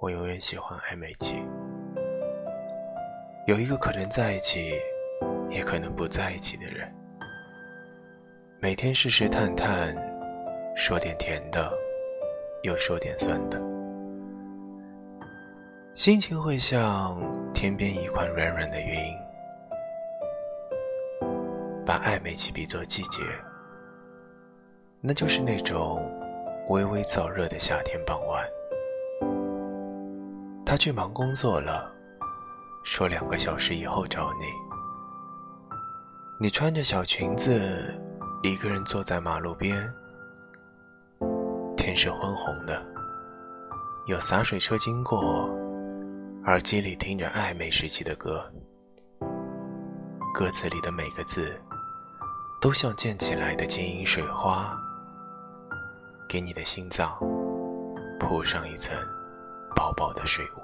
我永远喜欢暧昧期，有一个可能在一起，也可能不在一起的人，每天试试探探，说点甜的，又说点酸的，心情会像天边一块软软的云，把暧昧期比作季节，那就是那种微微燥热的夏天傍晚。他去忙工作了，说两个小时以后找你。你穿着小裙子，一个人坐在马路边，天是昏红的，有洒水车经过，耳机里听着暧昧时期的歌，歌词里的每个字，都像溅起来的晶莹水花，给你的心脏铺上一层。薄薄的水雾，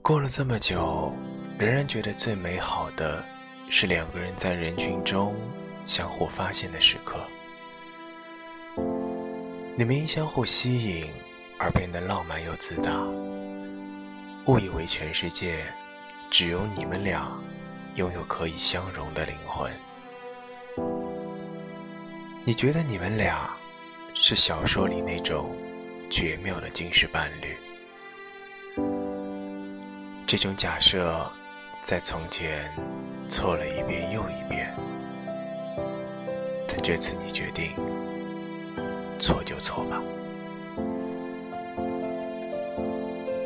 过了这么久，仍然觉得最美好的是两个人在人群中相互发现的时刻。你们因相互吸引而变得浪漫又自大，误以为全世界只有你们俩拥有可以相融的灵魂。你觉得你们俩？是小说里那种绝妙的今世伴侣。这种假设在从前错了一遍又一遍，但这次你决定错就错吧。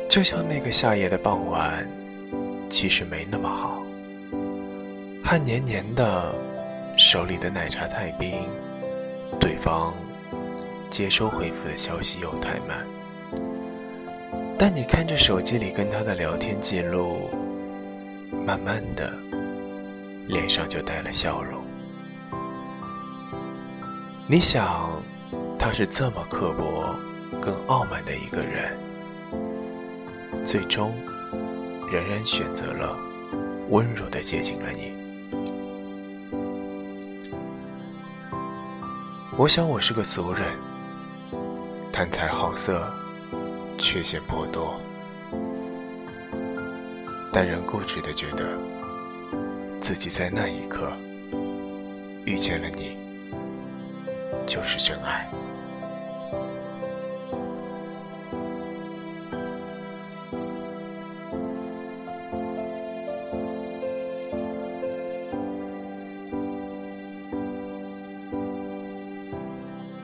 就像那个夏夜的傍晚，其实没那么好，汗黏黏的，手里的奶茶太冰，对方。接收回复的消息又太慢，但你看着手机里跟他的聊天记录，慢慢的，脸上就带了笑容。你想，他是这么刻薄、更傲慢的一个人，最终，仍然选择了温柔的接近了你。我想，我是个俗人。贪财好色，缺陷颇多，但仍固执的觉得，自己在那一刻遇见了你，就是真爱。